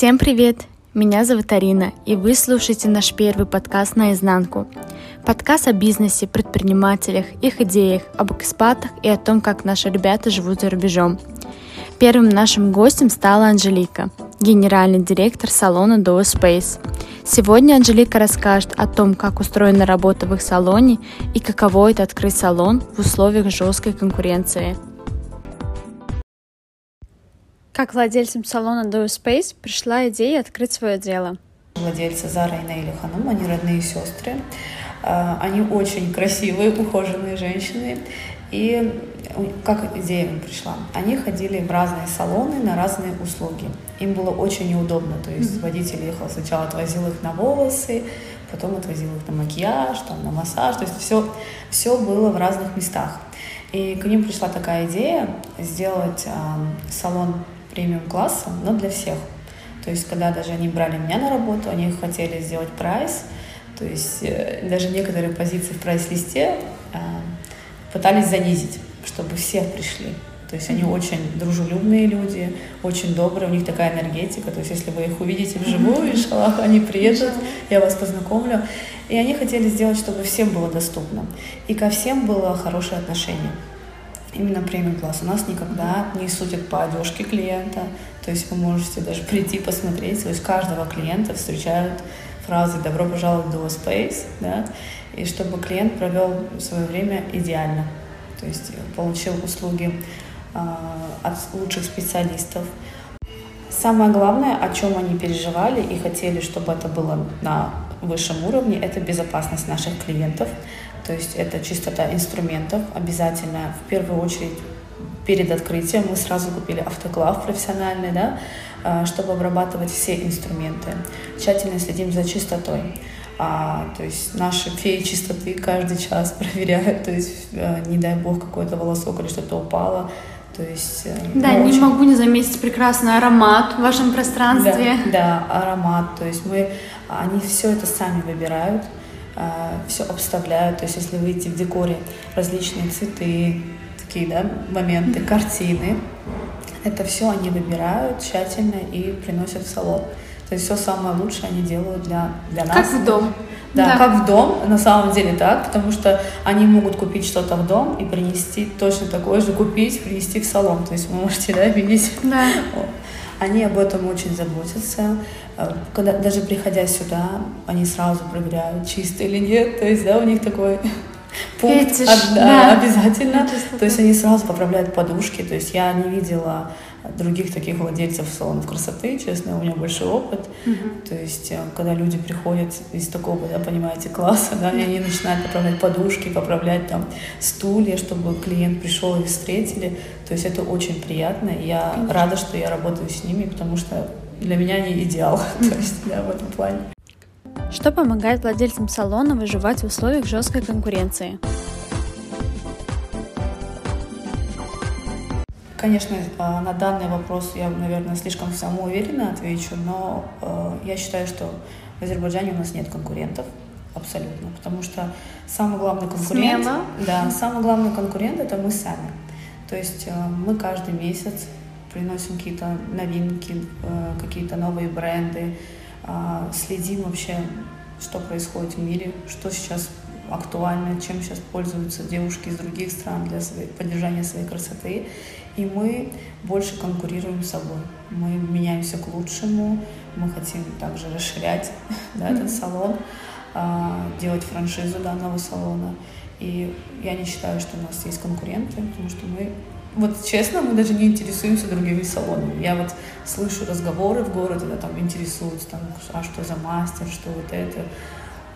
Всем привет! Меня зовут Арина, и вы слушаете наш первый подкаст «Наизнанку». Подкаст о бизнесе, предпринимателях, их идеях, об экспатах и о том, как наши ребята живут за рубежом. Первым нашим гостем стала Анжелика, генеральный директор салона Duo Space. Сегодня Анжелика расскажет о том, как устроена работа в их салоне и каково это открыть салон в условиях жесткой конкуренции – как владельцам салона Do Space пришла идея открыть свое дело? Владельцы Зара и Нейли Ханум, они родные сестры. А, они очень красивые, ухоженные женщины. И как идея им пришла? Они ходили в разные салоны на разные услуги. Им было очень неудобно. То есть mm-hmm. водитель ехал сначала, отвозил их на волосы, потом отвозил их на макияж, там, на массаж. То есть все, все было в разных местах. И к ним пришла такая идея сделать э, салон премиум-класса, но для всех. То есть, когда даже они брали меня на работу, они хотели сделать прайс, то есть э, даже некоторые позиции в прайс-листе э, пытались занизить, чтобы все пришли. То есть они очень дружелюбные люди, очень добрые, у них такая энергетика. То есть если вы их увидите вживую, иншаллах, они приедут, я вас познакомлю. И они хотели сделать, чтобы всем было доступно. И ко всем было хорошее отношение именно премиум класс. У нас никогда не судят по одежке клиента, то есть вы можете даже прийти посмотреть, то есть каждого клиента встречают фразы «добро пожаловать Duo Space», да, и чтобы клиент провел свое время идеально, то есть получил услуги э, от лучших специалистов. Самое главное, о чем они переживали и хотели, чтобы это было на высшем уровне, это безопасность наших клиентов, то есть это чистота инструментов обязательно. В первую очередь перед открытием мы сразу купили автоклав профессиональный, да, а, чтобы обрабатывать все инструменты. Тщательно следим за чистотой. А, то есть наши феи чистоты каждый час проверяют, то есть а, не дай бог какой-то волосок или что-то упало, то есть, э, да, не очень... могу не заметить прекрасный аромат в вашем пространстве. Да, да, аромат. То есть мы, они все это сами выбирают. А, все обставляют. То есть если выйти в декоре различные цветы, такие да, моменты, картины, это все они выбирают тщательно и приносят в салон. То есть все самое лучшее они делают для, для нас. Как в дом. Да, да, как в дом, на самом деле так, потому что они могут купить что-то в дом и принести точно такое же, купить, принести в салон. То есть вы можете, да, видеть. Да. Они об этом очень заботятся. Э, когда, даже приходя сюда, они сразу проверяют, чисто или нет. То есть, да, у них такой пункт Фетиш, да, да, обязательно. То есть они сразу поправляют подушки. То есть я не видела других таких владельцев салонов красоты, честно, у меня большой опыт. Uh-huh. То есть, э, когда люди приходят из такого, да, понимаете, класса, да, и они начинают поправлять подушки, поправлять там стулья, чтобы клиент пришел и встретили. То есть это очень приятно. Я Конечно. рада, что я работаю с ними, потому что для меня они идеал. То есть, да, в этом плане. Что помогает владельцам салона выживать в условиях жесткой конкуренции? Конечно, а, на данный вопрос я, наверное, слишком самоуверенно отвечу, но э, я считаю, что в Азербайджане у нас нет конкурентов абсолютно, потому что самый главный конкурент, Смело. да, самый главный конкурент это мы сами. То есть э, мы каждый месяц приносим какие-то новинки, э, какие-то новые бренды, э, следим вообще, что происходит в мире, что сейчас актуально, чем сейчас пользуются девушки из других стран для своей, поддержания своей красоты. И мы больше конкурируем с собой. Мы меняемся к лучшему, мы хотим также расширять да, этот салон, а, делать франшизу данного салона. И я не считаю, что у нас есть конкуренты, потому что мы вот честно, мы даже не интересуемся другими салонами. Я вот слышу разговоры в городе, да, там интересуются, там, а что за мастер, что вот это.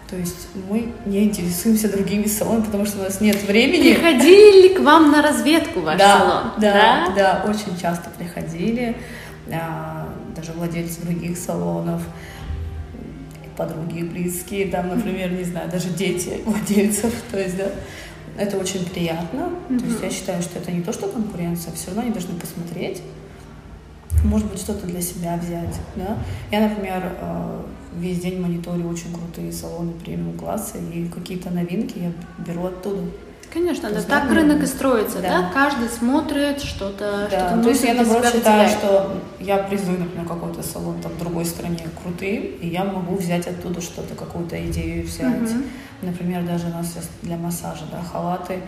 То есть мы не интересуемся другими салонами, потому что у нас нет времени. Приходили ли к вам на разведку ваш да, салон? Да, да, да, очень часто приходили. А, даже владельцы других салонов, подруги близкие, там, например, не знаю, даже дети владельцев. То есть, да, это очень приятно. Mm-hmm. То есть я считаю, что это не то, что конкуренция, все равно они должны посмотреть, может быть, что-то для себя взять. Да? Я, например, э, весь день мониторю очень крутые салоны премиум класса, и какие-то новинки я беру оттуда. Конечно, да, так рынок и строится, да. да? Каждый смотрит что-то, да. что-то То есть я, наоборот, считаю, что я призываю, например, какой-то салон там в другой стране крутые, и я могу взять оттуда что-то, какую-то идею взять. Угу. Например, даже у нас для массажа, да, халаты,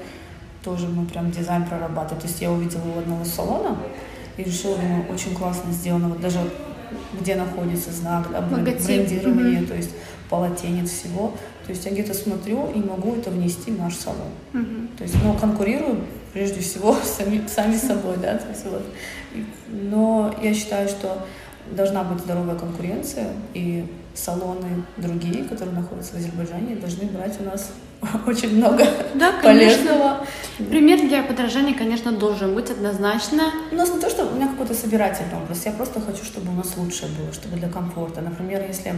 тоже мы прям дизайн прорабатываем. То есть я увидела у одного салона и решила, думаю, очень классно сделано. Вот даже где находится знак, да, брендирование, угу. то есть полотенец всего. То есть я где-то смотрю и могу это внести в наш салон. Угу. То есть, но конкурирую прежде всего сами, сами собой, да, то есть вот. Но я считаю, что должна быть здоровая конкуренция, и салоны другие, которые находятся в Азербайджане, должны брать у нас очень много да, полезного. Пример для подражания, конечно, должен быть однозначно. У нас не то, что у меня какой-то собирательный образ, я просто хочу, чтобы у нас лучше было, чтобы для комфорта. Например, если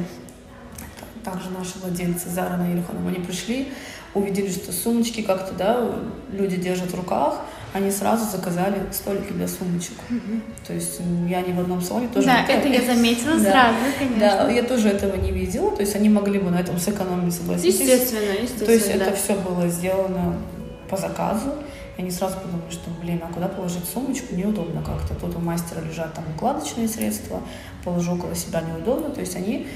также наши владельцы Зара на Ильханом, они пришли, увидели, что сумочки как-то, да, люди держат в руках, они сразу заказали столики для сумочек. Mm-hmm. То есть я ни в одном салоне тоже... Да, это я заметила да, сразу, конечно. Да, я тоже этого не видела, то есть они могли бы на этом сэкономить, согласитесь. Естественно, естественно, То есть да. это все было сделано по заказу. И они сразу подумали, что, блин, а куда положить сумочку, неудобно как-то. Тут у мастера лежат там укладочные средства, положу около себя неудобно. То есть они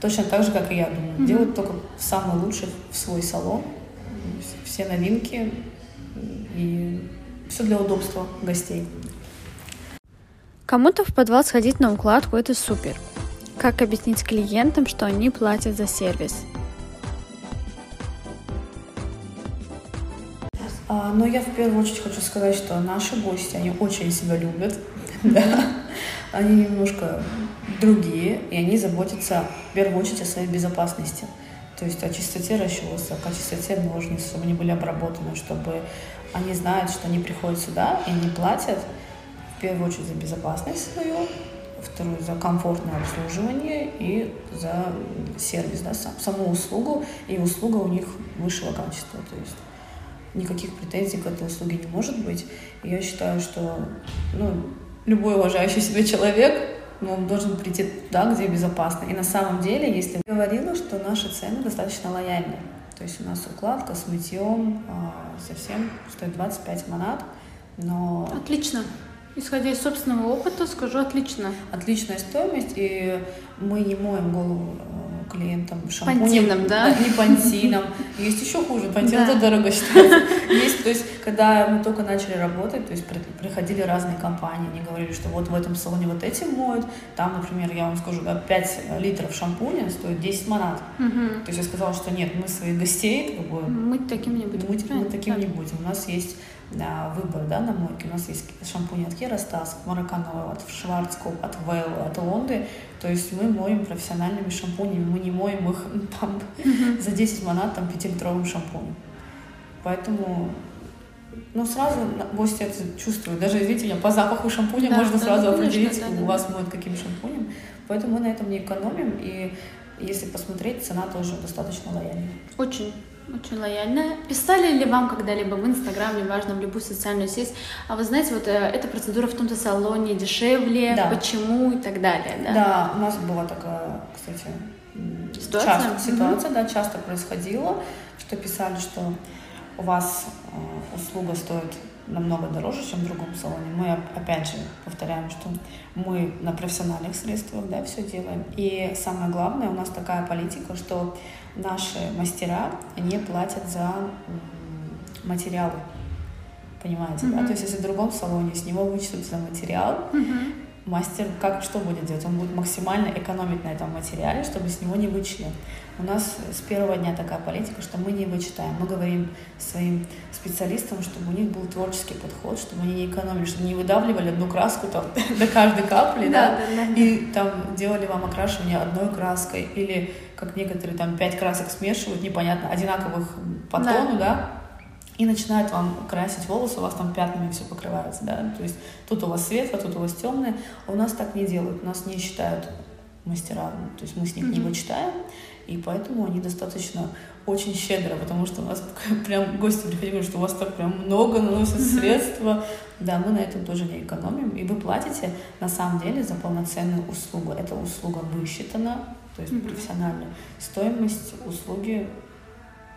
точно так же, как и я думаю, mm-hmm. делают только самое лучшее в свой салон, все новинки и все для удобства гостей. Кому-то в подвал сходить на укладку – это супер. Как объяснить клиентам, что они платят за сервис? А, но я в первую очередь хочу сказать, что наши гости, они очень себя любят. Да. Они немножко другие, и они заботятся в первую очередь о своей безопасности. То есть о чистоте расчесок, о чистоте ножниц, чтобы они были обработаны, чтобы они знают, что они приходят сюда и они платят в первую очередь за безопасность свою, вторую за комфортное обслуживание и за сервис, да, сам, саму услугу, и услуга у них высшего качества, то есть никаких претензий к этой услуге не может быть. И я считаю, что ну, любой уважающий себя человек ну, он должен прийти туда, где безопасно. И на самом деле, если говорила, что наши цены достаточно лояльны. То есть у нас укладка с мытьем а, совсем стоит 25 монат, но... Отлично. Исходя из собственного опыта, скажу отлично. Отличная стоимость, и мы не моем голову клиентам шампунем. Пантином, да? Не пантином. Есть еще хуже, пантин да. дорого считается. Есть, то есть, когда мы только начали работать, то есть приходили разные компании, они говорили, что вот в этом салоне вот этим моют, там, например, я вам скажу, да, 5 литров шампуня стоит 10 монат. Угу. То есть я сказала, что нет, мы своих гостей как бы... Мы таким не будем. Мы, мы таким да. не будем. У нас есть выбор да, на мойке. У нас есть шампунь от Керастас, Мароккано, от Шварцкоп, от Вэлл, от Лонды. То есть мы моем профессиональными шампунями, мы не моем их там за 10 монат там 5-литровым шампунем. Поэтому ну, сразу гости это чувствуют. Даже, видите, по запаху шампуня да, можно да, сразу да, определить, да, да. у вас моют каким шампунем. Поэтому мы на этом не экономим. И если посмотреть, цена тоже достаточно лояльная. Очень. Очень лояльная. Писали ли вам когда-либо в Инстаграм, неважно, в любую социальную сеть, а вы знаете, вот э, эта процедура в том-то салоне дешевле, да. почему и так далее, да? Да, у нас была такая, кстати, ситуация, часто, ситуация mm-hmm. да, часто происходила, что писали, что у вас э, услуга стоит намного дороже, чем в другом салоне. Мы, опять же, повторяем, что мы на профессиональных средствах да, все делаем. И самое главное, у нас такая политика, что наши мастера не платят за материалы. Понимаете, mm-hmm. да? То есть, если в другом салоне с него вычтут за материал, mm-hmm. Мастер как что будет делать? Он будет максимально экономить на этом материале, чтобы с него не вычли. У нас с первого дня такая политика, что мы не вычитаем. Мы говорим своим специалистам, чтобы у них был творческий подход, чтобы они не экономили, чтобы не выдавливали одну краску там до каждой капли, да, и там делали вам окрашивание одной краской, или как некоторые там пять красок смешивают, непонятно, одинаковых по тону, да, и начинают вам красить волосы, у вас там пятнами все покрывается, да, то есть тут у вас светло, тут у вас темное, а у нас так не делают, у нас не считают мастера, то есть мы с них mm-hmm. не вычитаем, и поэтому они достаточно очень щедро, потому что у нас прям гости приходили, говорят, что у вас так прям много наносят mm-hmm. средства. Да, мы на этом тоже не экономим. И вы платите на самом деле за полноценную услугу. Эта услуга высчитана, то есть mm-hmm. профессиональная. Стоимость услуги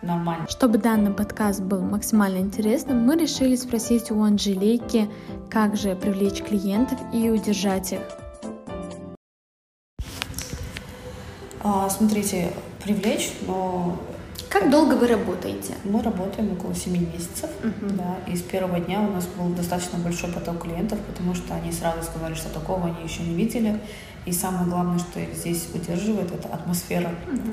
нормально. Чтобы данный подкаст был максимально интересным, мы решили спросить у Анжелики, как же привлечь клиентов и удержать их. А, смотрите, привлечь, но как долго вы работаете? Мы работаем около 7 месяцев, uh-huh. да, и с первого дня у нас был достаточно большой поток клиентов, потому что они сразу сказали, что такого они еще не видели, и самое главное, что их здесь удерживает, это атмосфера. Uh-huh.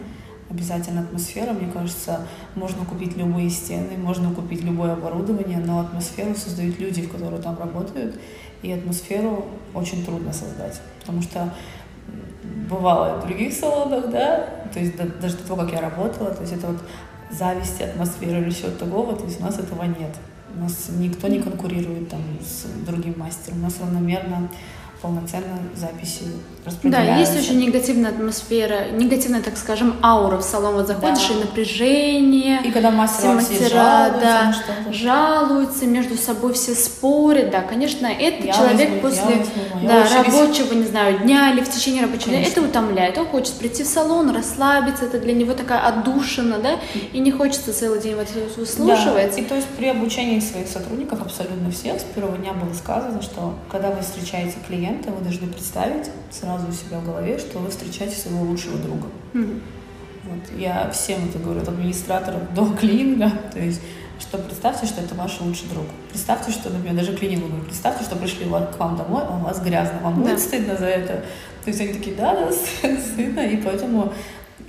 Обязательно атмосфера, мне кажется, можно купить любые стены, можно купить любое оборудование, но атмосферу создают люди, которые там работают, и атмосферу очень трудно создать, потому что бывало в других салонах, да, то есть даже до того, как я работала, то есть это вот зависть, атмосфера или чего-то такого, то есть у нас этого нет. У нас никто не конкурирует там с другим мастером, у нас равномерно полноценно записи Да, есть очень негативная атмосфера, негативная, так скажем, аура в салон. Вот заходишь, да. и напряжение. И когда мастера, все жалуются, да, жалуются, между собой все спорят. Да, конечно, это я человек возьму, после возьму, да, рабочего, не знаю, дня или в течение рабочего дня, это утомляет. Он хочет прийти в салон, расслабиться, это для него такая отдушина, да, и не хочется целый день вот это выслушивать. Да. И то есть при обучении своих сотрудников, абсолютно всех, с первого дня было сказано, что когда вы встречаете клиента, клиента, вы должны представить сразу у себя в голове, что вы встречаете своего лучшего друга. Mm-hmm. Вот. Я всем это говорю, от администратора до клининга, то есть что представьте, что это ваш лучший друг. Представьте, что, например, даже клинингу говорю, представьте, что пришли к вам домой, а у вас грязно, вам будет да. стыдно за это. То есть они такие, да, да, стыдно, и поэтому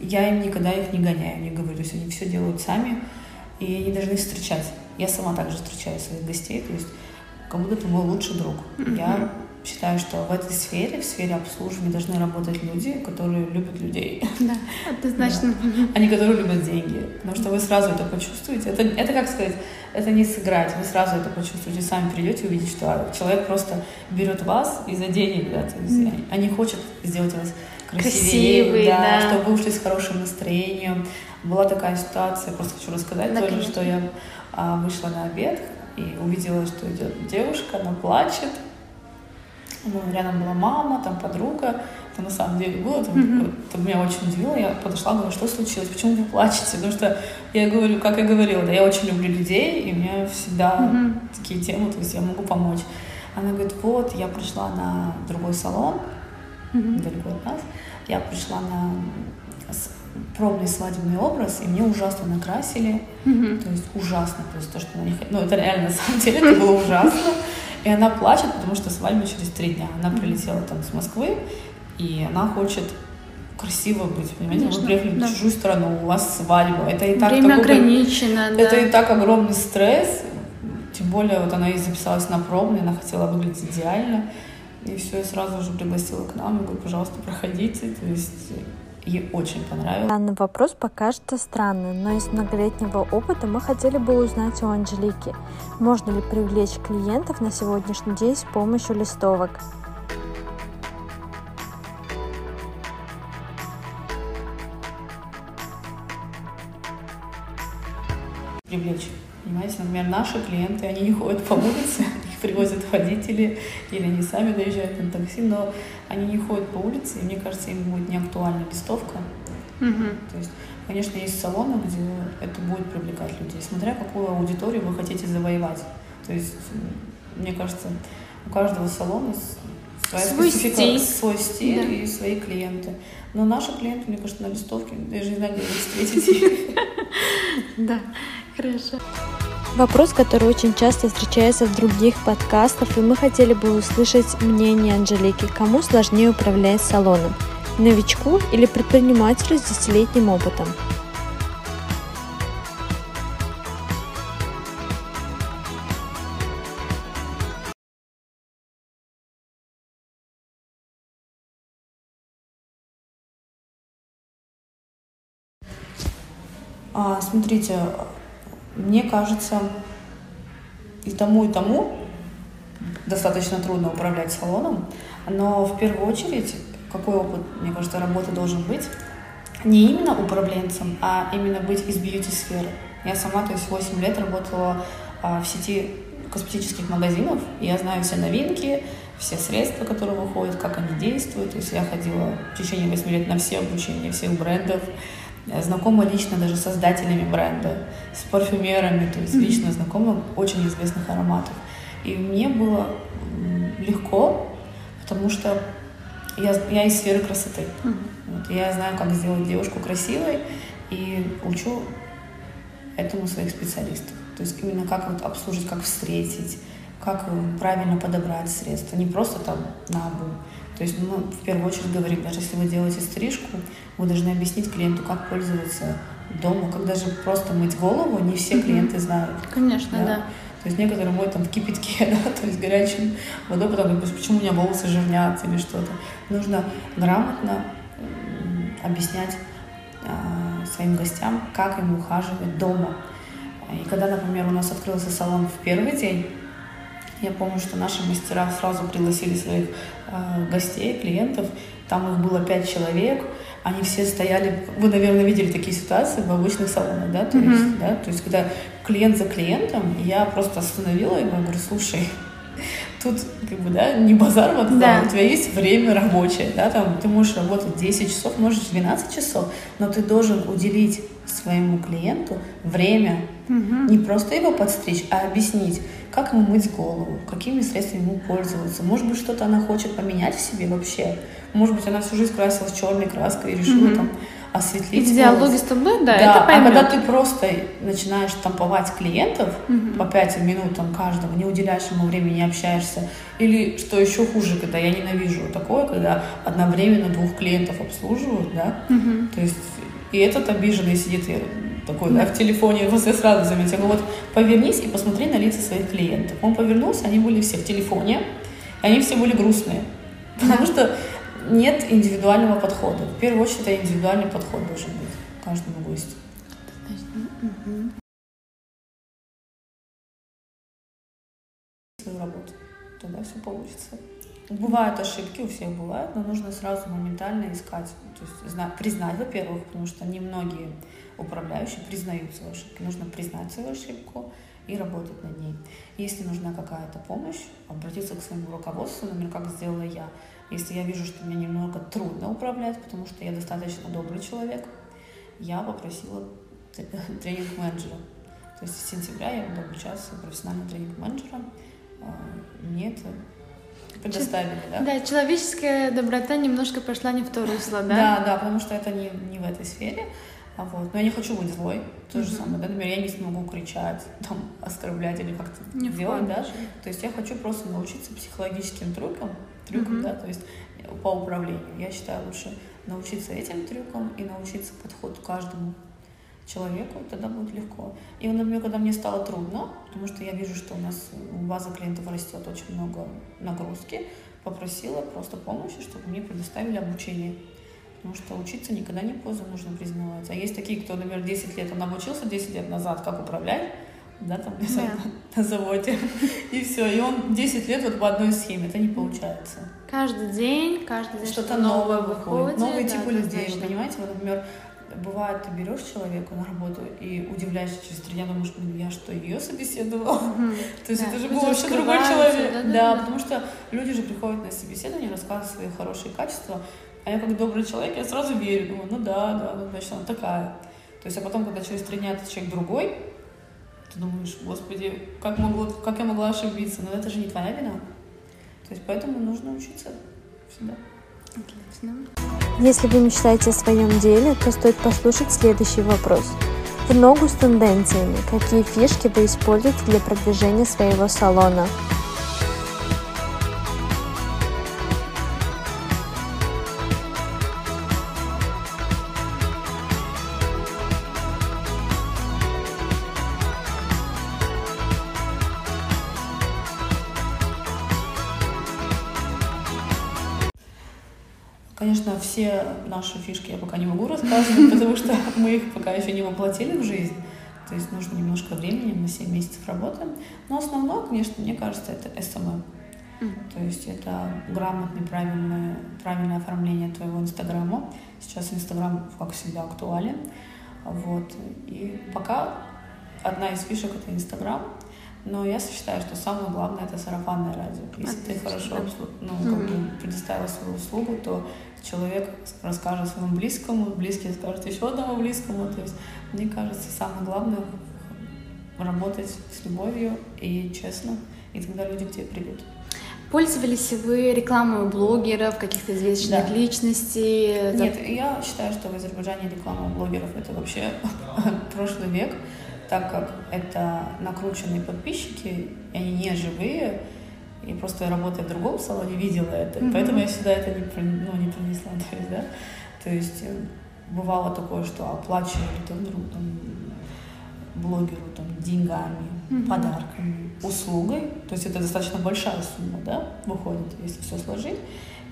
я им никогда их не гоняю, не говорю, то есть они все делают сами, и они должны встречать. Я сама также встречаю своих гостей, то есть как будто это мой лучший друг. Mm-hmm. Я считаю, что в этой сфере, в сфере обслуживания должны работать люди, которые любят людей. Да, однозначно. Да. Не которые любят деньги. Потому что вы сразу это почувствуете. Это, это как сказать, это не сыграть. Вы сразу это почувствуете, сами придете и увидите, что человек просто берет вас из-за денег, да, то есть mm. они хотят сделать вас красивее, Красивый, да, да. чтобы вы ушли с хорошим настроением. Была такая ситуация, просто хочу рассказать да, тоже, конечно. что я а, вышла на обед и увидела, что идет девушка, она плачет, ну, рядом была мама, там подруга, это на самом деле было, там, mm-hmm. это меня очень удивило, я подошла, говорю, что случилось, почему вы плачете, потому что я говорю, как я говорила, да, я очень люблю людей, и у меня всегда mm-hmm. такие темы, то есть я могу помочь. Она говорит, вот, я пришла на другой салон, mm-hmm. далеко от нас, я пришла на пробный свадебный образ, и мне ужасно накрасили, mm-hmm. то есть ужасно, то есть то, что на них, ну это реально на самом деле это было ужасно, и она плачет, потому что свадьба через три дня. Она прилетела там с Москвы, и она хочет красиво быть, понимаете? Конечно, Вы приехали да. в чужую страну, у вас свадьба. Это и так Время такой, ограничено, да. Это и так огромный стресс. Тем более, вот она и записалась на пробный, она хотела выглядеть идеально. И все, я сразу же пригласила к нам, и говорю, пожалуйста, проходите. То есть Ей очень понравилось. Данный вопрос покажется странным, но из многолетнего опыта мы хотели бы узнать у Анжелики, можно ли привлечь клиентов на сегодняшний день с помощью листовок. Привлечь. Понимаете, например, наши клиенты, они не ходят по улице, привозят водители, или они сами доезжают на такси, но они не ходят по улице, и мне кажется, им будет не актуальна листовка. Угу. То есть, конечно, есть салоны, где это будет привлекать людей, смотря какую аудиторию вы хотите завоевать. То есть, мне кажется, у каждого салона своя свой стиль, свой стиль да. и свои клиенты. Но наши клиенты, мне кажется, на листовке, даже не знаю, где их встретить. Да, хорошо. Вопрос, который очень часто встречается в других подкастах, и мы хотели бы услышать мнение Анжелики. Кому сложнее управлять салоном? Новичку или предпринимателю с десятилетним опытом? А, смотрите, мне кажется, и тому, и тому достаточно трудно управлять салоном, но в первую очередь, какой опыт, мне кажется, работы должен быть, не именно управленцем, а именно быть из бьюти-сферы. Я сама, то есть 8 лет работала а, в сети косметических магазинов, и я знаю все новинки, все средства, которые выходят, как они действуют. То есть я ходила в течение 8 лет на все обучения всех брендов, знакома лично даже с создателями бренда, с парфюмерами, то есть лично знакома очень известных ароматов. И мне было легко, потому что я, я из сферы красоты. Вот, я знаю, как сделать девушку красивой и учу этому своих специалистов. То есть именно как вот обслужить, как встретить, как правильно подобрать средства. Не просто там на обум. То есть мы в первую очередь говорим, даже если вы делаете стрижку, вы должны объяснить клиенту, как пользоваться дома, как даже просто мыть голову, не все клиенты знают. Конечно, да. да. То есть некоторые моют там в кипятке, да, то есть горячим водой, потом говорят, почему у меня волосы жирнятся или что-то. Нужно грамотно объяснять э, своим гостям, как им ухаживать дома. И когда, например, у нас открылся салон в первый день, я помню, что наши мастера сразу пригласили своих э, гостей, клиентов. Там их было пять человек. Они все стояли. Вы, наверное, видели такие ситуации в обычных салонах, да? То, mm-hmm. есть, да? То есть, когда клиент за клиентом, я просто остановила его и говорю, слушай, тут как бы, да, не базар вокзал, да. у тебя есть время рабочее, да, там ты можешь работать 10 часов, можешь 12 часов, но ты должен уделить своему клиенту время, угу. не просто его подстричь, а объяснить, как ему мыть голову, какими средствами ему пользоваться. Может быть, что-то она хочет поменять в себе вообще. Может быть, она всю жизнь красилась черной краской и решила угу. там осветлить. В диалоге с тобой, да, да, это поймет. А когда ты просто начинаешь тамповать клиентов угу. по 5 минут там каждого, не уделяешь ему времени, не общаешься, или что еще хуже, когда я ненавижу такое, когда одновременно двух клиентов обслуживают, да, угу. то есть и этот обиженный сидит такой, да, в телефоне, вот я сразу заметил, я говорю, вот повернись и посмотри на лица своих клиентов. Он повернулся, они были все в телефоне, и они все были грустные. Потому что нет индивидуального подхода. В первую очередь, это индивидуальный подход должен быть каждому гостю. Свою работу. Тогда все получится. Бывают ошибки, у всех бывают, но нужно сразу моментально искать, то есть признать, во-первых, потому что немногие управляющие признают свою ошибку. Нужно признать свою ошибку и работать над ней. Если нужна какая-то помощь, обратиться к своему руководству, например, как сделала я. Если я вижу, что мне немного трудно управлять, потому что я достаточно добрый человек, я попросила тренинг-менеджера. То есть с сентября я буду обучаться профессиональным тренинг-менеджером. А, мне это предоставили, да? Да, человеческая доброта немножко пошла не в то русло, да? Да, да, потому что это не, не в этой сфере. А вот. Но я не хочу быть злой. То же самое, да, например, я не смогу кричать, там, оскорблять или как-то не делать, да. То есть я хочу просто научиться психологическим трюкам, трюкам, да, то есть по управлению. Я считаю, лучше научиться этим трюкам и научиться подходу каждому человеку, тогда будет легко. И, например, когда мне стало трудно, потому что я вижу, что у нас база клиентов растет очень много нагрузки, попросила просто помощи, чтобы мне предоставили обучение. Потому что учиться никогда не поздно, нужно признавать. А есть такие, кто, например, 10 лет, он обучился 10 лет назад, как управлять, да, там, да. на заводе, и все, и он 10 лет вот по одной схеме, это не получается. Каждый день, каждый день что-то новое выходит, новые типы людей, вы понимаете, вот, например, бывает, ты берешь человека на работу и удивляешься через три дня, думаешь, блин, я что, ее собеседовала? То есть это же был вообще другой человек. Да, потому что люди же приходят на собеседование, рассказывают свои хорошие качества, а я как добрый человек, я сразу верю, думаю, ну да, да, ну, значит, она такая. То есть, а потом, когда через три дня этот человек другой, ты думаешь, господи, как, могло, как я могла ошибиться? Но это же не твоя вина. То есть, поэтому нужно учиться всегда. Отлично. Если вы мечтаете о своем деле, то стоит послушать следующий вопрос. В ногу с тенденциями. Какие фишки вы используете для продвижения своего салона? Все наши фишки я пока не могу рассказывать, потому что мы их пока еще не воплотили в жизнь. То есть нужно немножко времени, мы 7 месяцев работаем. Но основное, конечно, мне кажется, это SMM. То есть это грамотное, правильное, правильное оформление твоего Инстаграма. Сейчас Инстаграм, как всегда, актуален. Вот. И пока одна из фишек — это Инстаграм. Но я считаю, что самое главное — это сарафанное радио. Если Отлично. ты хорошо ну, как бы предоставила свою услугу, то человек расскажет своему близкому, близкий скажет еще одному близкому. То есть, мне кажется, самое главное работать с любовью и честно, и тогда люди к тебе придут. Пользовались вы рекламой блогеров, каких-то известных да. личностей? Нет, я считаю, что в Азербайджане реклама блогеров это вообще прошлый век, так как это накрученные подписчики, и они не живые, и просто работая в другом салоне, видела это. Mm-hmm. Поэтому я сюда это не, ну, не принесла. То есть, да? То есть э, бывало такое, что оплачивали там, ну, там, блогеру там, деньгами, mm-hmm. подарками, услугой. То есть это достаточно большая сумма, да, выходит, если все сложить.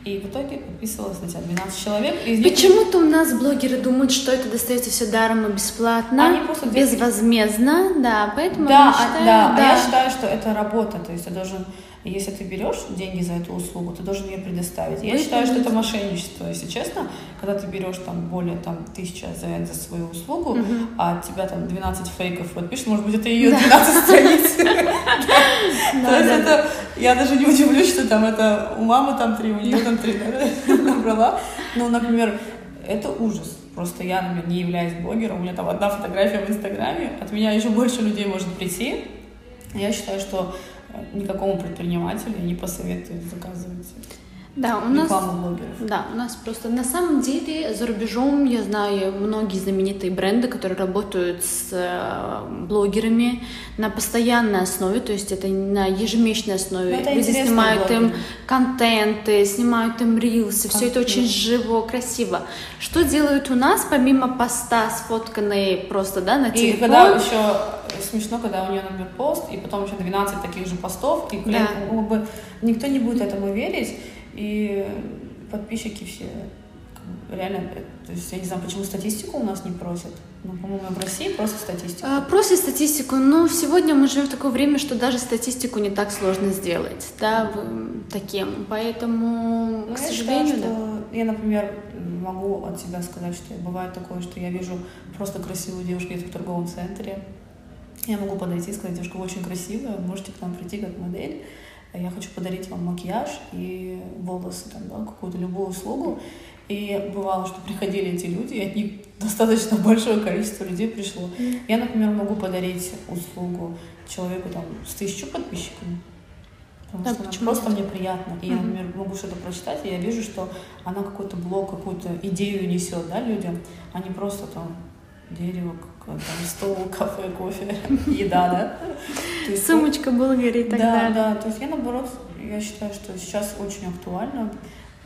И в итоге подписывалось на тебя 12 человек. Них... Почему-то у нас блогеры думают, что это достается все даром и бесплатно, они просто безвозмездно, да, поэтому да, они считают, да, да, а я считаю, что это работа, то есть ты должен и если ты берешь деньги за эту услугу, ты должен ее предоставить. Я считаю, что это мошенничество, если честно, когда ты берешь там более там тысяча за, за свою услугу, угу. а от тебя там 12 фейков подпишешь, может быть, это ее 12 страниц. То есть это, я даже не удивлюсь, что там это у мамы там три, у нее там три набрала. Ну, например, это ужас. Просто я, например, не являюсь блогером, у меня там одна фотография в Инстаграме, от меня еще больше людей может прийти. Я считаю, что никакому предпринимателю не посоветую заказывать да, у нас, да, у нас просто на самом деле за рубежом я знаю многие знаменитые бренды, которые работают с э, блогерами на постоянной основе, то есть это на ежемесячной основе. Ну, Люди снимают блогеры. им контенты, снимают им рилсы, все это очень живо, красиво. Что делают у нас, помимо поста, сфотканные просто, да, на телефон? И когда еще смешно, когда у нее, например, пост, и потом еще 12 таких же постов, и клиент, да. как бы, никто не будет этому верить, и подписчики все реально, то есть я не знаю, почему статистику у нас не просят. Ну, по-моему, в России просто статистику. А, просят статистику, но сегодня мы живем в такое время, что даже статистику не так сложно сделать, да, таким. Поэтому, ну, к сожалению, считаю, что да. Я, например, могу от себя сказать, что бывает такое, что я вижу просто красивую девушку где-то в торговом центре. Я могу подойти и сказать, девушка, вы очень красивая, можете к нам прийти как модель я хочу подарить вам макияж и волосы, там, да, какую-то любую услугу. И бывало, что приходили эти люди, и от них достаточно большое количество людей пришло. Я, например, могу подарить услугу человеку там с тысячу подписчиками. Потому да, что просто мне приятно. И mm-hmm. я, например, могу что-то прочитать, и я вижу, что она какой-то блог, какую-то идею несет да, людям, а не просто там дерево, там, стол, кафе, кофе, еда, да? Есть, Сумочка Булгари и так да, далее. Да, то есть я наоборот, я считаю, что сейчас очень актуально,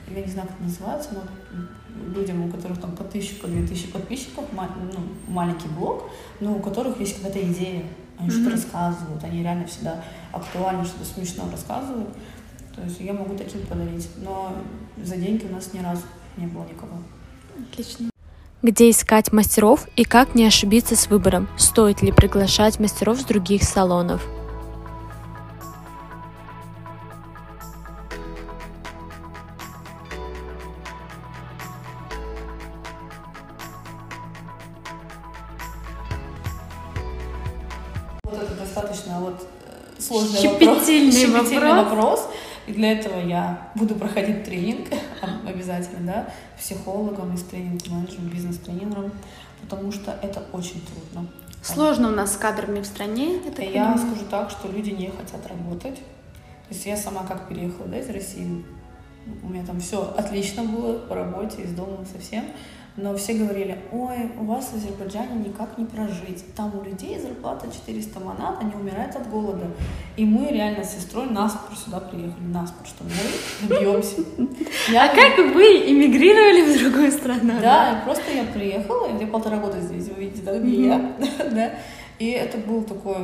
я не знаю, как это называется, но людям, у которых там по тысяче, по две тысячи подписчиков, ну, маленький блог, но у которых есть какая-то идея, они mm-hmm. что-то рассказывают, они реально всегда актуально что-то смешно рассказывают. То есть я могу таким подарить, но за деньги у нас ни разу не было никого. Отлично где искать мастеров и как не ошибиться с выбором, стоит ли приглашать мастеров с других салонов. Вот это достаточно вот э, сложный Щепетильный вопрос. Щепетильный вопрос. вопрос. И для этого я буду проходить тренинг обязательно, да, психологом из тренинг-менеджером, бизнес-тренером, потому что это очень трудно. Сложно у нас с кадрами в стране. Я, я скажу так, что люди не хотят работать. То есть я сама как переехала да, из России, у меня там все отлично было по работе, из дома совсем но все говорили, ой, у вас в Азербайджане никак не прожить. Там у людей зарплата 400 манат, они умирают от голода. И мы реально с сестрой наспор сюда приехали, наспор, что мы добьемся. А как вы эмигрировали в другую страну? Да, просто я приехала, я полтора года здесь, вы видите, да, где я, да, и это был такой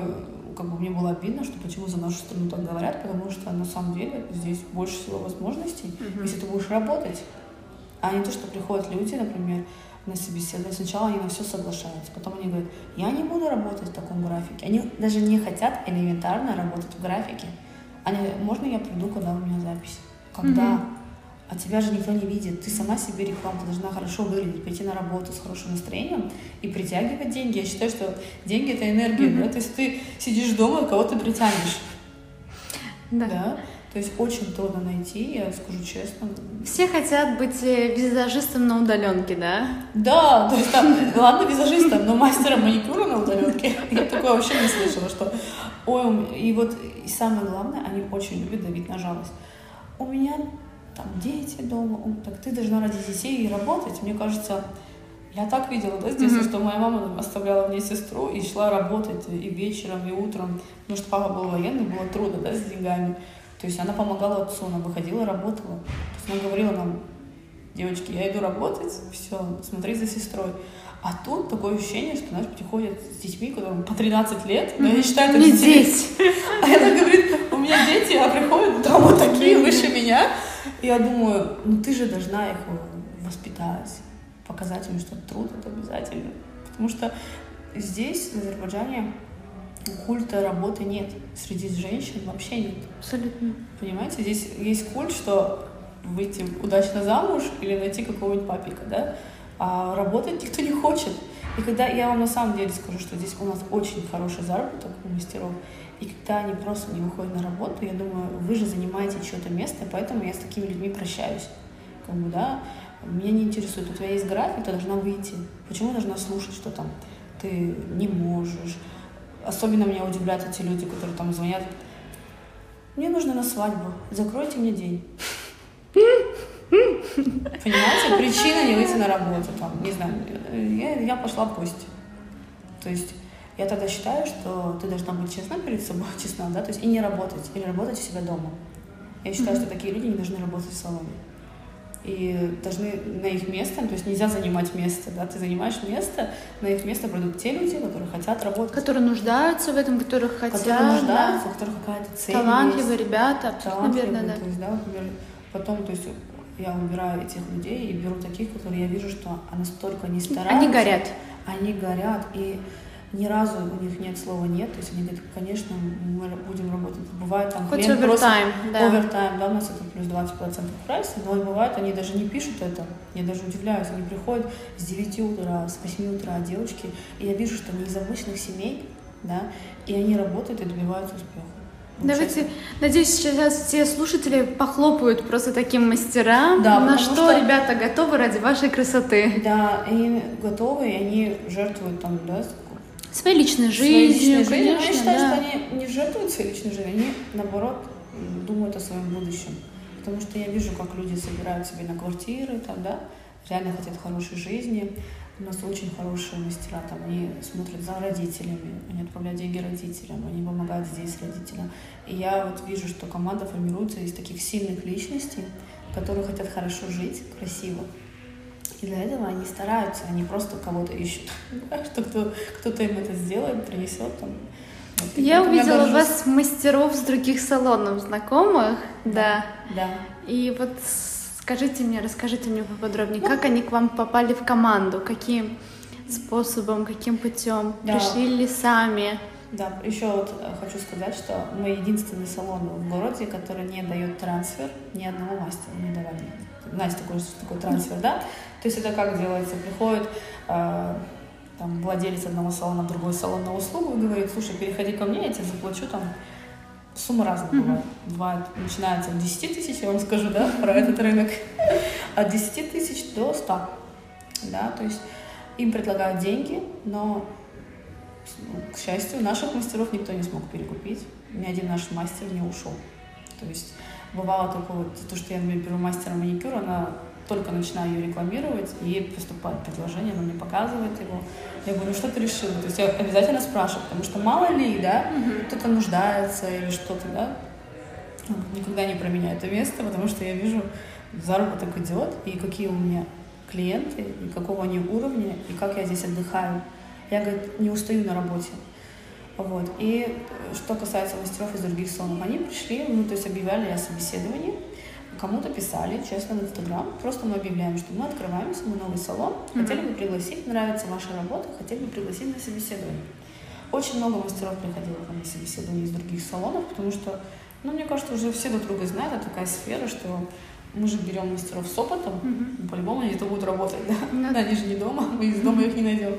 как бы мне было обидно, что почему за нашу страну так говорят, потому что на самом деле здесь больше всего возможностей, mm-hmm. если ты будешь работать. А не то, что приходят люди, например, на собеседование, сначала они на все соглашаются, потом они говорят, я не буду работать в таком графике. Они даже не хотят элементарно работать в графике. Они, можно я приду, когда у меня запись? Когда? Mm-hmm. А тебя же никто не видит. Ты сама себе реклама, ты должна хорошо выглядеть, прийти на работу с хорошим настроением и притягивать деньги. Я считаю, что деньги — это энергия, mm-hmm. да? То есть ты сидишь дома, кого ты притянешь. Да. да? То есть очень трудно найти, я скажу честно. Все хотят быть э, визажистом на удаленке, да? Да, то есть там, ладно, визажистом, но мастером маникюра на удаленке. Я такое вообще не слышала, что... Ой, и вот и самое главное, они очень любят давить на жалость. У меня там дети дома, так ты должна ради детей и работать. Мне кажется, я так видела, да, здесь, mm-hmm. что моя мама оставляла мне сестру и шла работать и вечером, и утром, потому что папа был военный, было трудно, да, с деньгами. То есть она помогала отцу, она выходила, работала. То есть она говорила нам, девочки, я иду работать, все, смотри за сестрой. А тут такое ощущение, что, знаешь, приходят с детьми, которым по 13 лет, но я считаю, это не здесь. А она говорит, у меня дети, а приходят там вот такие выше меня. И я думаю, ну ты же должна их воспитать, показать им, что труд это обязательно. Потому что здесь, в Азербайджане, культа работы нет. Среди женщин вообще нет. Абсолютно. Понимаете, здесь есть культ, что выйти удачно замуж или найти какого-нибудь папика, да? А работать никто не хочет. И когда я вам на самом деле скажу, что здесь у нас очень хороший заработок у мастеров, и когда они просто не выходят на работу, я думаю, вы же занимаете чье-то место, поэтому я с такими людьми прощаюсь. Как бы, да, меня не интересует, у тебя есть график, ты должна выйти. Почему должна слушать, что там ты не можешь, Особенно меня удивляют эти люди, которые там звонят. Мне нужно на свадьбу. Закройте мне день. Понимаете, причина не выйти на работу, там, не знаю, я, я пошла в гости. То есть я тогда считаю, что ты должна быть честна перед собой, честна, да, то есть и не работать, или работать у себя дома. Я считаю, mm-hmm. что такие люди не должны работать в салоне и должны на их место, то есть нельзя занимать место, да, ты занимаешь место, на их место придут те люди, которые хотят работать. Которые нуждаются в этом, которых хотят. Которые нуждаются, да. у которых какая-то цель Талантливые есть. ребята, абсолютно верно, да. То есть, да, например, потом, то есть я убираю этих людей и беру таких, которые я вижу, что настолько не стараются. Они горят. Они горят, и ни разу у них нет слова нет, то есть они говорят, конечно, мы будем работать. Бывает там Хоть овертайм, да. Овертайм, да, у нас это плюс 20% прайса, но бывает, они даже не пишут это, я даже удивляюсь, они приходят с 9 утра, с 8 утра девочки, и я вижу, что они из обычных семей, да, и они работают и добиваются успеха. Давайте, надеюсь, сейчас все слушатели похлопают просто таким мастерам, да, на что, что ребята готовы ради вашей красоты. Да, они готовы, и они жертвуют там, да, Своей личной жизнью, своей личной конечно, Я считаю, да. что они не жертвуют своей личной жизнью, они, наоборот, думают о своем будущем. Потому что я вижу, как люди собирают себе на квартиры, там, да, реально хотят хорошей жизни. У нас очень хорошие мастера, там, они смотрят за родителями, они отправляют деньги родителям, они помогают здесь родителям. И я вот вижу, что команда формируется из таких сильных личностей, которые хотят хорошо жить, красиво, и для этого они стараются, они просто кого-то ищут, что кто, кто-то им это сделает, принесет там. Вот, я увидела вас мастеров с других салонов знакомых, да. Да. И вот скажите мне, расскажите мне поподробнее, ну, как они к вам попали в команду, каким способом, каким путем, да. пришли ли сами? Да, еще вот э, хочу сказать, что мы единственный салон в городе, который не дает трансфер ни одного мастера, не давали. Знаете, такой, что такое трансфер, да? То есть это как делается? Приходит э, там, владелец одного салона в другой салон на услугу и говорит, слушай, переходи ко мне, я тебе заплачу там Сумма разная mm-hmm. бывает. Бывает, начинается от 10 тысяч, я вам скажу, да, про этот рынок, от 10 тысяч до 100. Да, то есть им предлагают деньги, но, к счастью, наших мастеров никто не смог перекупить. Ни один наш мастер не ушел. То есть бывало только вот то, что я беру мастера маникюра, она только начинаю ее рекламировать, и ей поступает предложение, она мне показывает его. Я говорю, что ты решила? То есть я обязательно спрашиваю, потому что мало ли, да, кто-то нуждается или что-то, да. Никогда не про меня это место, потому что я вижу, заработок идет, и какие у меня клиенты, и какого они уровня, и как я здесь отдыхаю. Я, говорит, не устаю на работе. Вот. И что касается мастеров из других салонов, они пришли, ну, то есть объявляли о собеседовании, кому-то писали, честно, в Инстаграм. Просто мы объявляем, что мы открываемся, мы новый салон, mm-hmm. хотели бы пригласить, нравится ваша работа, хотели бы пригласить на собеседование. Очень много мастеров приходило ко мне собеседование из других салонов, потому что, ну, мне кажется, уже все друг друга знают, это такая сфера, что мы же берем мастеров с опытом, mm-hmm. по-любому они то будут работать, да? Mm-hmm. Они же не дома, мы из дома их не найдем.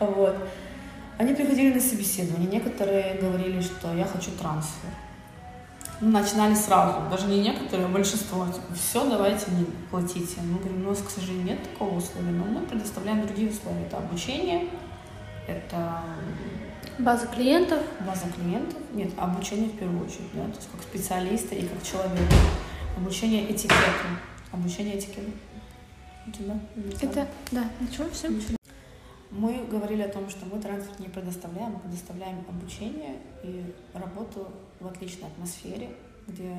Вот. Они приходили на собеседование, некоторые говорили, что я хочу трансфер. Начинали сразу, даже не некоторые, а большинство. Типа, все, давайте не платите. Мы говорим, у нас, к сожалению, нет такого условия, но мы предоставляем другие условия. Это обучение, это база клиентов. База клиентов. Нет, обучение в первую очередь, да, то есть как специалиста и как человека. Обучение этикету. Обучение этикету. У тебя? Это, да, ничего, все. Мы говорили о том, что мы трансфер не предоставляем, мы предоставляем обучение и работу в отличной атмосфере, где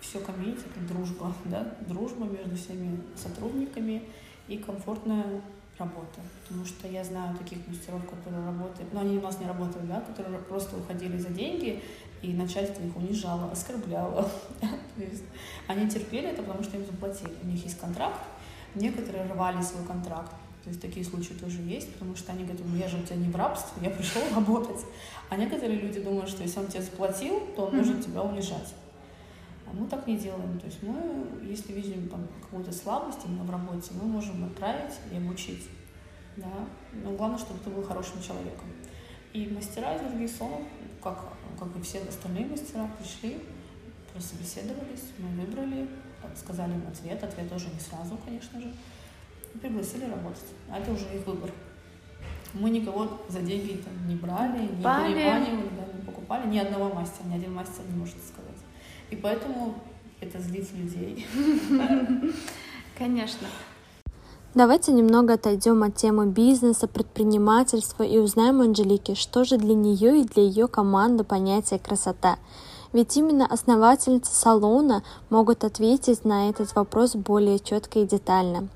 все комьюнити — это дружба, да, дружба между всеми сотрудниками и комфортная работа. Потому что я знаю таких мастеров, которые работают, но они у нас не работают, да, которые просто уходили за деньги, и начальство их унижало, оскорбляло. То есть они терпели это, потому что им заплатили. У них есть контракт, некоторые рвали свой контракт, то есть такие случаи тоже есть, потому что они говорят, я же у тебя не в рабстве, я пришел работать. А некоторые люди думают, что если он тебе заплатил, то он должен тебя унижать. А мы так не делаем. То есть мы, если видим там какую-то слабость именно в работе, мы можем отправить и обучить. Да? Но главное, чтобы ты был хорошим человеком. И мастера из других салонов, как, как и все остальные мастера, пришли, прособеседовались, мы выбрали, сказали им ответ. Ответ тоже не сразу, конечно же пригласили работать. А это уже их выбор. Мы никого за деньги там не брали, не переманивали, да, не покупали. Ни одного мастера, ни один мастер не может сказать. И поэтому это злит людей. Конечно. Давайте немного отойдем от темы бизнеса, предпринимательства и узнаем у Анжелики, что же для нее и для ее команды понятие красота. Ведь именно основательницы салона могут ответить на этот вопрос более четко и детально.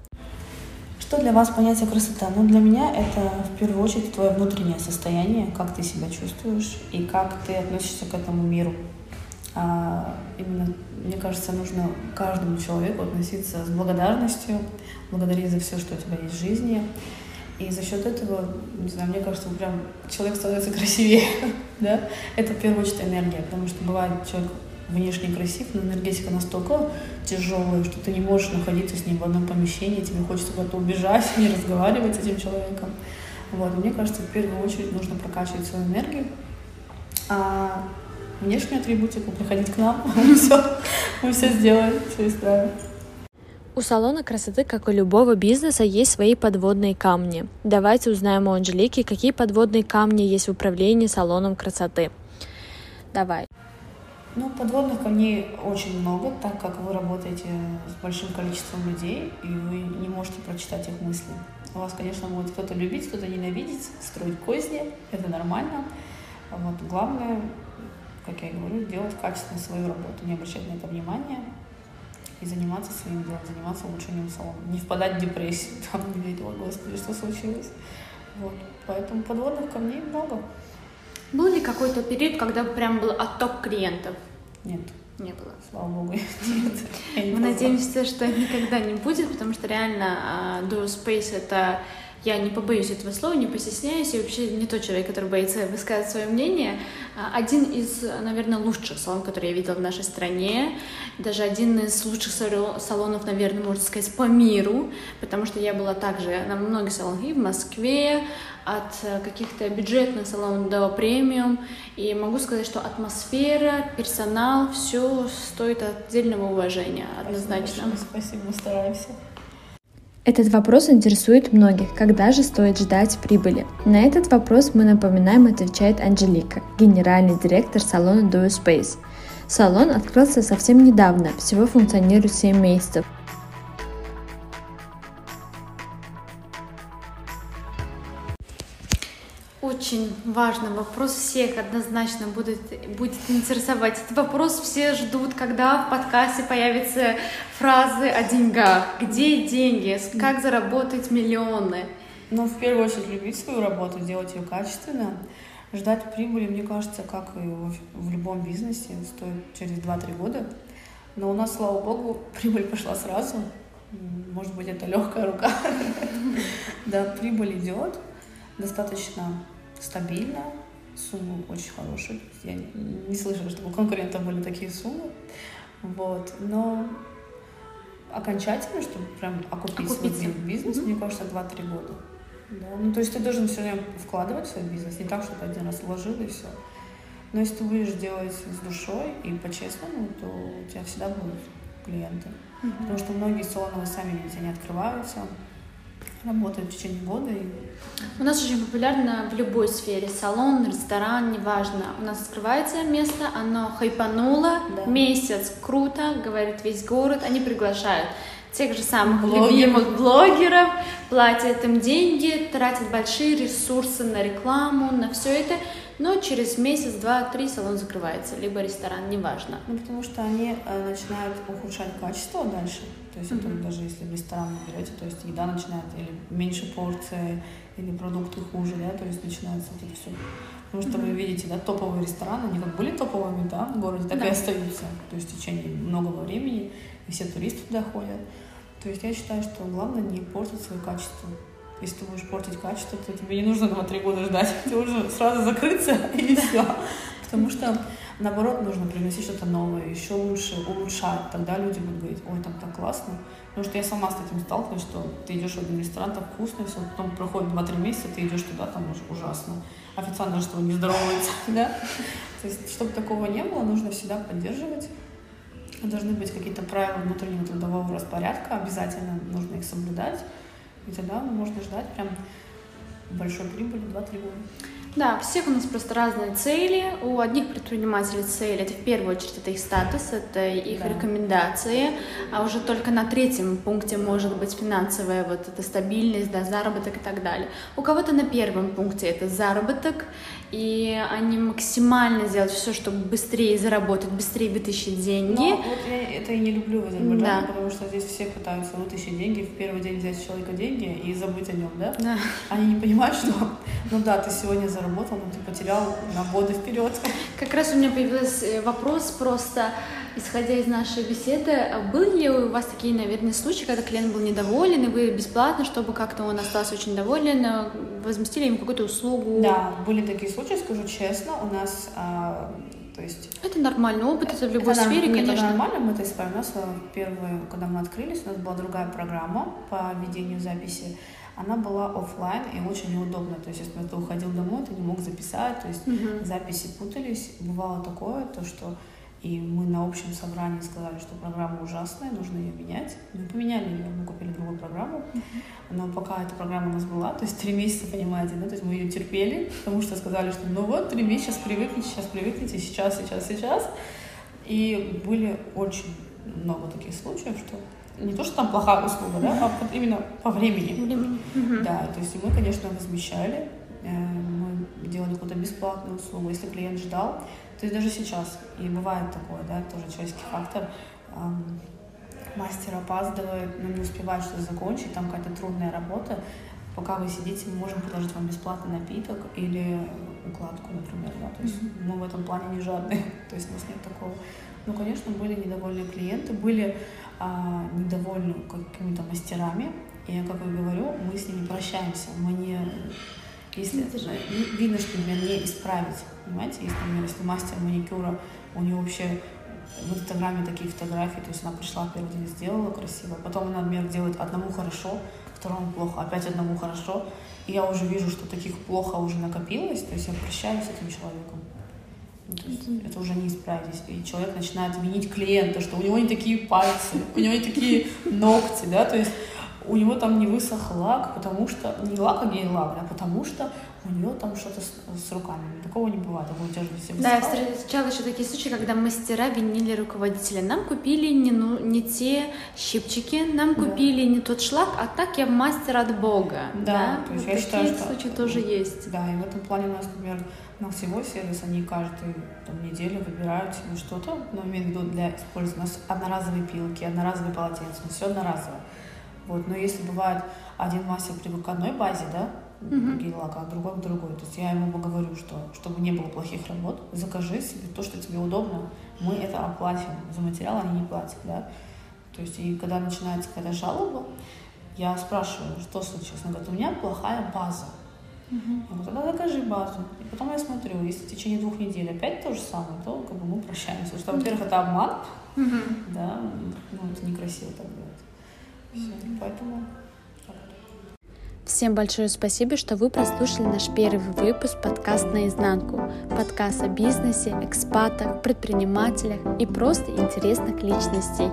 Что для вас понятие красота? Ну, для меня это в первую очередь твое внутреннее состояние, как ты себя чувствуешь и как ты относишься к этому миру. А, именно, мне кажется, нужно каждому человеку относиться с благодарностью, благодарить за все, что у тебя есть в жизни. И за счет этого, не знаю, мне кажется, прям человек становится красивее, да? Это в первую очередь энергия, потому что бывает человек внешне красив, но энергетика настолько тяжелая, что ты не можешь находиться с ним в одном помещении, тебе хочется куда-то убежать, не разговаривать с этим человеком. Вот. Мне кажется, в первую очередь нужно прокачивать свою энергию, а внешнюю атрибутику приходить к нам, мы все, мы все сделаем, все исправим. У салона красоты, как у любого бизнеса, есть свои подводные камни. Давайте узнаем у Анжелики, какие подводные камни есть в управлении салоном красоты. Давай. Ну, подводных камней очень много, так как вы работаете с большим количеством людей, и вы не можете прочитать их мысли. У вас, конечно, может кто-то любить, кто-то ненавидеть, строить козни, это нормально. Вот. Главное, как я и говорю, делать качественно свою работу, не обращать на это внимания и заниматься своим делом, заниматься улучшением салона. Не впадать в депрессию, там, не о, господи, что случилось. Вот. Поэтому подводных камней много. Был ли какой-то период, когда прям был отток клиентов? Нет. Не было. Слава богу, нет. Мы надеемся, что никогда не будет, потому что реально uh, Duo Space — это я не побоюсь этого слова, не постесняюсь, и вообще не тот человек, который боится высказать свое мнение. А, один из, наверное, лучших салонов, которые я видела в нашей стране, даже один из лучших салонов, наверное, можно сказать, по миру, потому что я была также на многих салонах и в Москве, от э, каких-то бюджетных салонов до премиум. И могу сказать, что атмосфера, персонал, все стоит отдельного уважения, однозначно. Спасибо, спасибо стараемся. Этот вопрос интересует многих, когда же стоит ждать прибыли. На этот вопрос мы напоминаем, отвечает Анжелика, генеральный директор салона Duo Space. Салон открылся совсем недавно, всего функционирует 7 месяцев. Очень важный вопрос, всех однозначно будет, будет интересовать. Этот вопрос все ждут, когда в подкасте появятся фразы о деньгах. Где деньги? Как заработать миллионы? Ну, в первую очередь, любить свою работу, делать ее качественно. Ждать прибыли, мне кажется, как и в любом бизнесе, стоит через 2-3 года. Но у нас, слава богу, прибыль пошла сразу. Может быть, это легкая рука. Да, прибыль идет достаточно стабильно, суммы очень хорошие. Я не слышала, чтобы у конкурентов были такие суммы. Вот. Но окончательно, чтобы прям окупить Окупиться. свой бизнес, mm-hmm. мне кажется, 2-3 года. Да? Ну, то есть ты должен все время вкладывать в свой бизнес, не так, что ты один раз вложил и все. Но если ты будешь делать с душой и по-честному, то у тебя всегда будут клиенты. Mm-hmm. Потому что многие салоны сами видите, они открываются, работают в течение года. И... У нас очень популярно в любой сфере. Салон, ресторан, неважно. У нас открывается место, оно хайпануло, да. месяц, круто, говорит весь город, они приглашают тех же самых Блогер. любимых блогеров, платят им деньги, тратят большие ресурсы на рекламу, на все это, но через месяц, два, три салон закрывается, либо ресторан, неважно. Ну, потому что они э, начинают ухудшать качество дальше. То есть mm-hmm. это даже если в ресторан берете, то есть еда начинает или меньше порции, или продукты хуже, да, то есть начинается вот это все. Потому что mm-hmm. вы видите, да, топовые рестораны, они как были топовыми, да, в городе, так да. и остаются. То есть в течение многого времени, и все туристы туда ходят. То есть я считаю, что главное не портить свое качество. Если ты будешь портить качество, то тебе не нужно 2-3 года ждать. Тебе нужно сразу закрыться и все. Потому что наоборот нужно приносить что-то новое, еще лучше, улучшать. Тогда люди будут говорить, ой, там так классно. Потому что я сама с этим сталкиваюсь, что ты идешь в один ресторан, там вкусно, все, потом проходит 2-3 месяца, ты идешь туда, там уже ужасно. Официант даже что не здоровается, да? То есть, чтобы такого не было, нужно всегда поддерживать. Должны быть какие-то правила внутреннего трудового распорядка, обязательно нужно их соблюдать. И тогда можно ждать прям большой прибыли 2-3 года. Да, у всех у нас просто разные цели. У одних предпринимателей цели это в первую очередь это их статус, это их да. рекомендации, а уже только на третьем пункте может быть финансовая вот эта стабильность, да, заработок и так далее. У кого-то на первом пункте это заработок, и они максимально сделают все, чтобы быстрее заработать, быстрее вытащить деньги. Но вот я это и не люблю в Азербайджане, да. потому что здесь все пытаются вытащить деньги, в первый день взять с человека деньги и забыть о нем, да? Да. Они не понимают, что, ну да, ты сегодня заработал заработал, но ты потерял на годы вперед. Как раз у меня появился э, вопрос просто, исходя из нашей беседы, а были ли у вас такие, наверное, случаи, когда клиент был недоволен, и вы бесплатно, чтобы как-то он остался очень доволен, э, возместили ему какую-то услугу? Да, были такие случаи, скажу честно, у нас а, то есть... Это нормальный опыт, это в любой это сфере, нет, конечно. Это нормально, мы это исправим. У нас первые, когда мы открылись, у нас была другая программа по ведению записи она была офлайн и очень неудобно. То есть, если ты уходил домой, ты не мог записать, то есть uh-huh. записи путались. Бывало такое, то что и мы на общем собрании сказали, что программа ужасная, нужно ее менять. Мы поменяли ее, мы купили другую программу. Но пока эта программа у нас была, то есть три месяца, понимаете, да, то есть мы ее терпели, потому что сказали, что ну вот, три месяца, сейчас привыкните, сейчас привыкните, сейчас, сейчас, сейчас. И были очень много таких случаев, что не то, что там плохая услуга, да, а вот именно по времени. Времени. Да, то есть мы, конечно, возмещали, э, мы делали какую-то бесплатную услугу, если клиент ждал. То есть даже сейчас, и бывает такое, да, тоже человеческий фактор, мастер опаздывает, но не успевает что-то закончить, там какая-то трудная работа, пока вы сидите, мы можем предложить вам бесплатный напиток или укладку, например, да, то есть mm-hmm. мы в этом плане не жадные, то есть у нас нет такого. Ну, конечно, были недовольные клиенты, были а, недовольны какими-то мастерами. И, как я говорю, мы с ними прощаемся. Мы не... Если видно, что меня не исправить, понимаете? Если, например, если мастер маникюра, у него вообще в Инстаграме такие фотографии, то есть она пришла первый день, сделала красиво, потом она, например, делает одному хорошо, второму плохо, опять одному хорошо, и я уже вижу, что таких плохо уже накопилось, то есть я прощаюсь с этим человеком. То есть это уже не исправить. И человек начинает винить клиента, что у него не такие пальцы, у него не такие ногти, да, то есть у него там не высох лак, потому что не лак, а не лак, а потому что у него там что-то с, с руками. Такого не бывает. А вы удерживаете Да, я встречала еще такие случаи, когда мастера винили руководителя. Нам купили не, ну, не те щипчики, нам купили да. не тот шлак, а так я мастер от Бога. Да, да? то есть вот я такие считаю, случаи что... тоже есть. Да, и в этом плане у нас, например, на всего сервис, они каждую там, неделю выбирают себе что-то, но имею в виду для использования. У нас одноразовые пилки, одноразовые полотенца, все одноразово. Вот, но если бывает один мастер привык к одной базе, да, mm-hmm. гель-лака, а другой к другой, то есть я ему говорю, что чтобы не было плохих работ, закажи себе то, что тебе удобно, мы это оплатим, за материал они не платят, да. То есть и когда начинается какая-то жалоба, я спрашиваю, что случилось. Он говорит, у меня плохая база. Угу. Тогда закажи базу. И потом я смотрю, если в течение двух недель опять то же самое, то как бы мы прощаемся. Потому что, во-первых, это обман, угу. да, ну, это некрасиво так делать. Все, поэтому Всем большое спасибо, что вы прослушали наш первый выпуск подкаст «Наизнанку». Подкаст о бизнесе, экспатах, предпринимателях и просто интересных личностей.